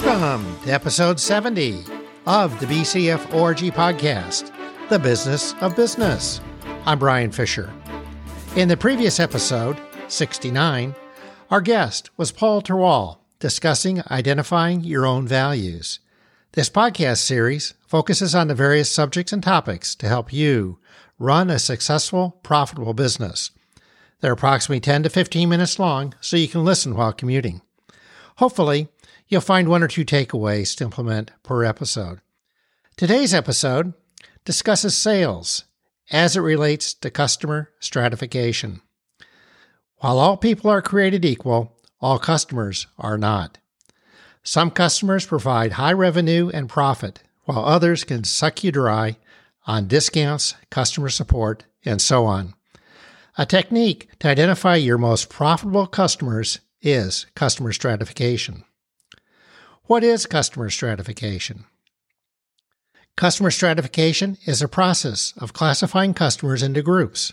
Welcome to episode 70 of the BCF ORG podcast, The Business of Business. I'm Brian Fisher. In the previous episode, 69, our guest was Paul Terwal discussing identifying your own values. This podcast series focuses on the various subjects and topics to help you run a successful, profitable business. They're approximately 10 to 15 minutes long, so you can listen while commuting. Hopefully, you'll find one or two takeaways to implement per episode. Today's episode discusses sales as it relates to customer stratification. While all people are created equal, all customers are not. Some customers provide high revenue and profit, while others can suck you dry on discounts, customer support, and so on. A technique to identify your most profitable customers is customer stratification. What is customer stratification? Customer stratification is a process of classifying customers into groups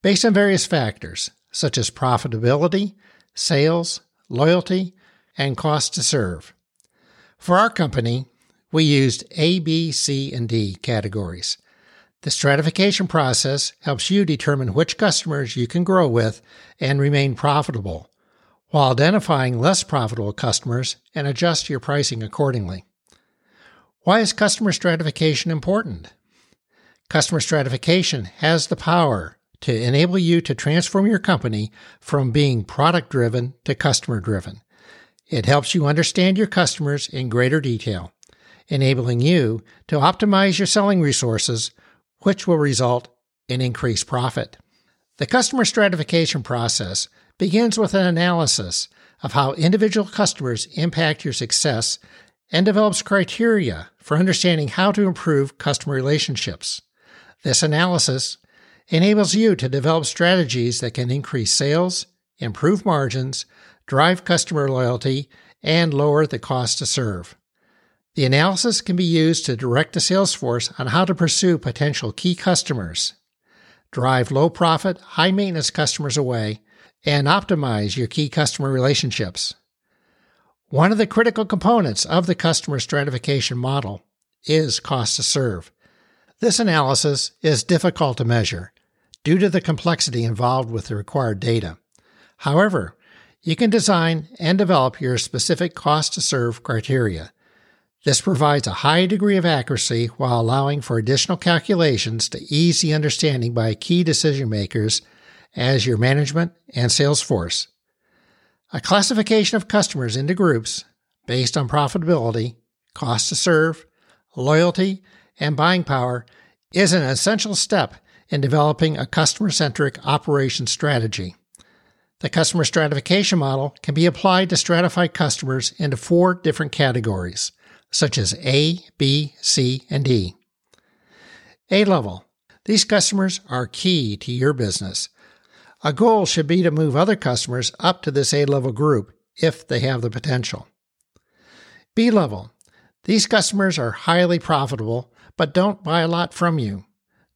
based on various factors such as profitability, sales, loyalty, and cost to serve. For our company, we used A, B, C, and D categories. The stratification process helps you determine which customers you can grow with and remain profitable, while identifying less profitable customers and adjust your pricing accordingly. Why is customer stratification important? Customer stratification has the power to enable you to transform your company from being product driven to customer driven. It helps you understand your customers in greater detail, enabling you to optimize your selling resources, which will result in increased profit. The customer stratification process begins with an analysis of how individual customers impact your success and develops criteria for understanding how to improve customer relationships. This analysis enables you to develop strategies that can increase sales, improve margins, drive customer loyalty, and lower the cost to serve. The analysis can be used to direct the sales force on how to pursue potential key customers, drive low profit, high maintenance customers away, and optimize your key customer relationships. One of the critical components of the customer stratification model is cost to serve. This analysis is difficult to measure due to the complexity involved with the required data. However, you can design and develop your specific cost to serve criteria. This provides a high degree of accuracy while allowing for additional calculations to ease the understanding by key decision makers as your management and sales force. A classification of customers into groups based on profitability, cost to serve, loyalty, and buying power is an essential step in developing a customer centric operation strategy. The customer stratification model can be applied to stratify customers into four different categories, such as A, B, C, and D. A level. These customers are key to your business. A goal should be to move other customers up to this A level group if they have the potential. B level. These customers are highly profitable but don't buy a lot from you.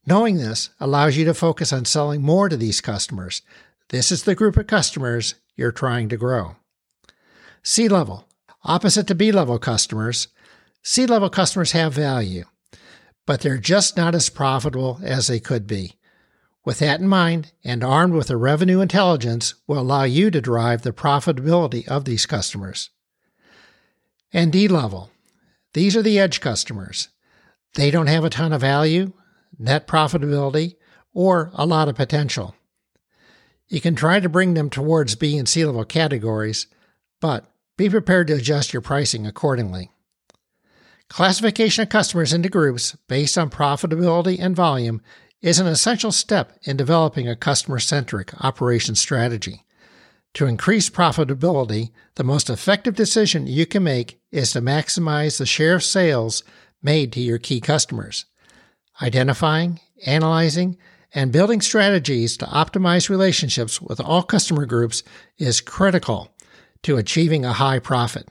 Knowing this allows you to focus on selling more to these customers. This is the group of customers you're trying to grow. C level. Opposite to B level customers, C level customers have value, but they're just not as profitable as they could be. With that in mind, and armed with a revenue intelligence, will allow you to drive the profitability of these customers. And D level. These are the edge customers. They don't have a ton of value, net profitability, or a lot of potential. You can try to bring them towards B and C level categories, but be prepared to adjust your pricing accordingly. Classification of customers into groups based on profitability and volume is an essential step in developing a customer centric operation strategy. To increase profitability, the most effective decision you can make is to maximize the share of sales made to your key customers. Identifying, analyzing, and building strategies to optimize relationships with all customer groups is critical to achieving a high profit.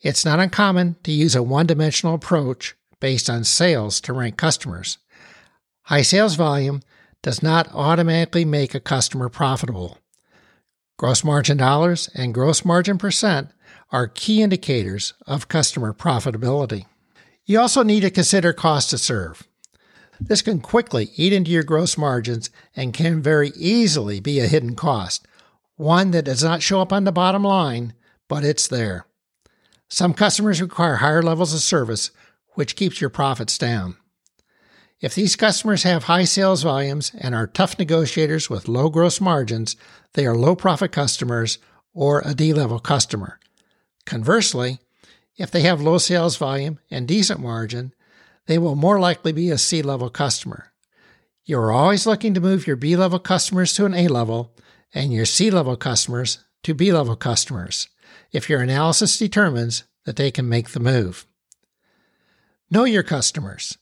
It's not uncommon to use a one dimensional approach based on sales to rank customers. High sales volume does not automatically make a customer profitable. Gross margin dollars and gross margin percent are key indicators of customer profitability. You also need to consider cost to serve. This can quickly eat into your gross margins and can very easily be a hidden cost, one that does not show up on the bottom line, but it's there. Some customers require higher levels of service, which keeps your profits down. If these customers have high sales volumes and are tough negotiators with low gross margins, they are low profit customers or a D level customer. Conversely, if they have low sales volume and decent margin, they will more likely be a C level customer. You are always looking to move your B level customers to an A level and your C level customers to B level customers if your analysis determines that they can make the move. Know your customers,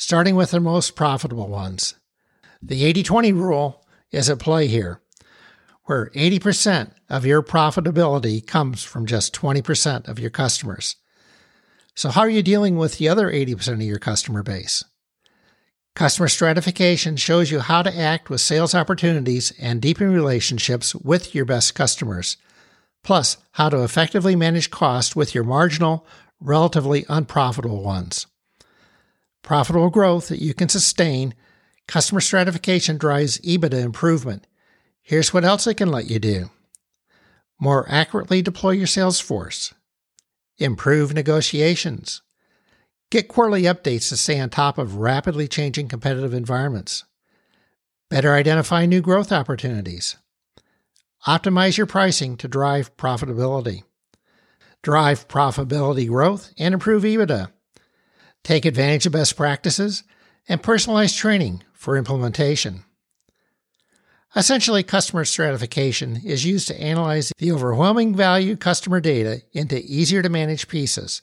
starting with the most profitable ones. The 80 20 rule is at play here, where 80% of your profitability comes from just 20% of your customers. So, how are you dealing with the other 80% of your customer base? Customer stratification shows you how to act with sales opportunities and deepen relationships with your best customers, plus, how to effectively manage cost with your marginal, relatively unprofitable ones. Profitable growth that you can sustain, customer stratification drives EBITDA improvement. Here's what else it can let you do. More accurately deploy your sales force, improve negotiations, get quarterly updates to stay on top of rapidly changing competitive environments, better identify new growth opportunities, optimize your pricing to drive profitability, drive profitability growth and improve EBITDA, take advantage of best practices, and personalized training for implementation. Essentially, customer stratification is used to analyze the overwhelming value customer data into easier to manage pieces.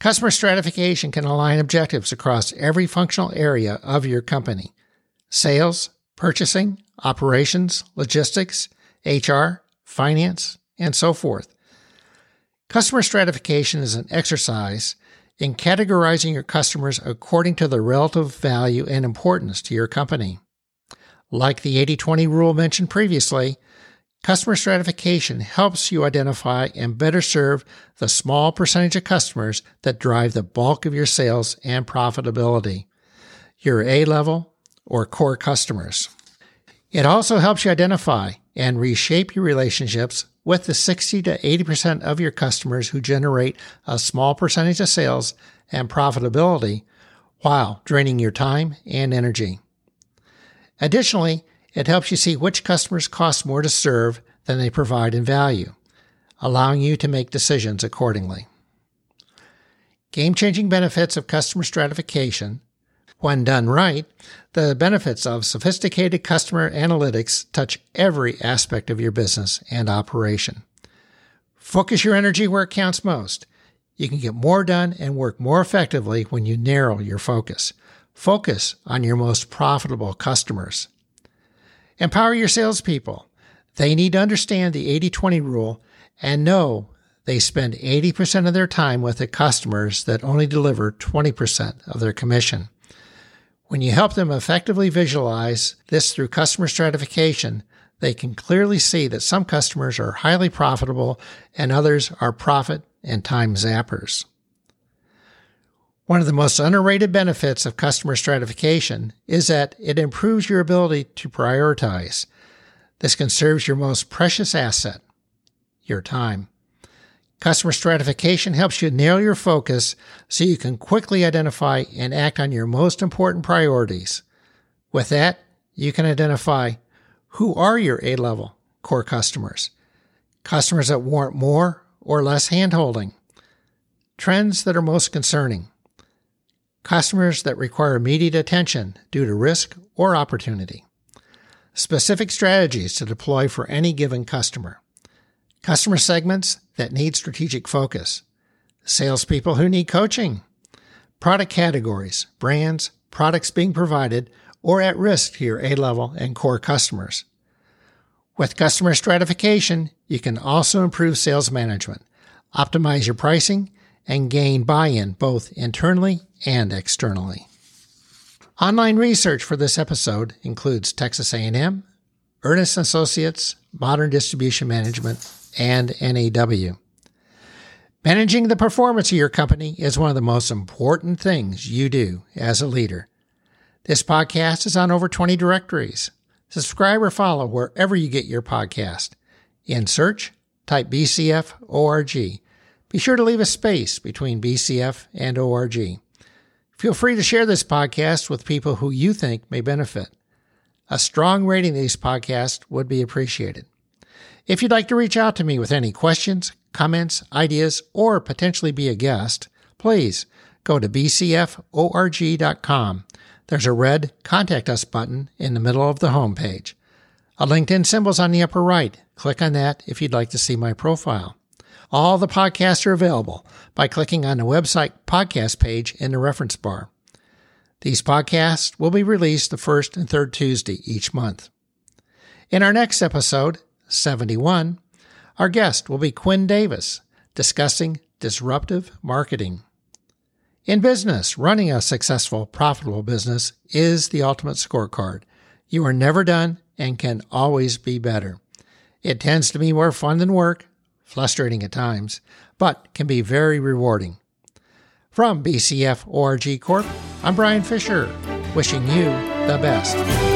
Customer stratification can align objectives across every functional area of your company sales, purchasing, operations, logistics, HR, finance, and so forth. Customer stratification is an exercise in categorizing your customers according to their relative value and importance to your company. Like the 80 20 rule mentioned previously, customer stratification helps you identify and better serve the small percentage of customers that drive the bulk of your sales and profitability, your A level or core customers. It also helps you identify and reshape your relationships with the 60 to 80% of your customers who generate a small percentage of sales and profitability while draining your time and energy. Additionally, it helps you see which customers cost more to serve than they provide in value, allowing you to make decisions accordingly. Game changing benefits of customer stratification. When done right, the benefits of sophisticated customer analytics touch every aspect of your business and operation. Focus your energy where it counts most. You can get more done and work more effectively when you narrow your focus. Focus on your most profitable customers. Empower your salespeople. They need to understand the 80 20 rule and know they spend 80% of their time with the customers that only deliver 20% of their commission. When you help them effectively visualize this through customer stratification, they can clearly see that some customers are highly profitable and others are profit and time zappers. One of the most underrated benefits of customer stratification is that it improves your ability to prioritize. This conserves your most precious asset, your time. Customer stratification helps you narrow your focus so you can quickly identify and act on your most important priorities. With that, you can identify who are your A level core customers, customers that warrant more or less handholding, trends that are most concerning, customers that require immediate attention due to risk or opportunity, specific strategies to deploy for any given customer, customer segments that need strategic focus, salespeople who need coaching, product categories, brands, products being provided, or at risk to your A level and core customers. With customer stratification, you can also improve sales management, optimize your pricing, and gain buy-in both internally and externally. Online research for this episode includes Texas A&M, Ernest Associates, Modern Distribution Management, and NAW. Managing the performance of your company is one of the most important things you do as a leader. This podcast is on over 20 directories. Subscribe or follow wherever you get your podcast. In search, type BCF ORG. Be sure to leave a space between BCF and ORG. Feel free to share this podcast with people who you think may benefit. A strong rating of these podcasts would be appreciated. If you'd like to reach out to me with any questions, comments, ideas, or potentially be a guest, please go to bcforg.com. There's a red Contact Us button in the middle of the homepage. A LinkedIn symbol's on the upper right. Click on that if you'd like to see my profile. All the podcasts are available by clicking on the website podcast page in the reference bar. These podcasts will be released the first and third Tuesday each month. In our next episode, 71, our guest will be Quinn Davis discussing disruptive marketing. In business, running a successful, profitable business is the ultimate scorecard. You are never done and can always be better. It tends to be more fun than work, frustrating at times, but can be very rewarding. From BCF ORG Corp, I'm Brian Fisher, wishing you the best.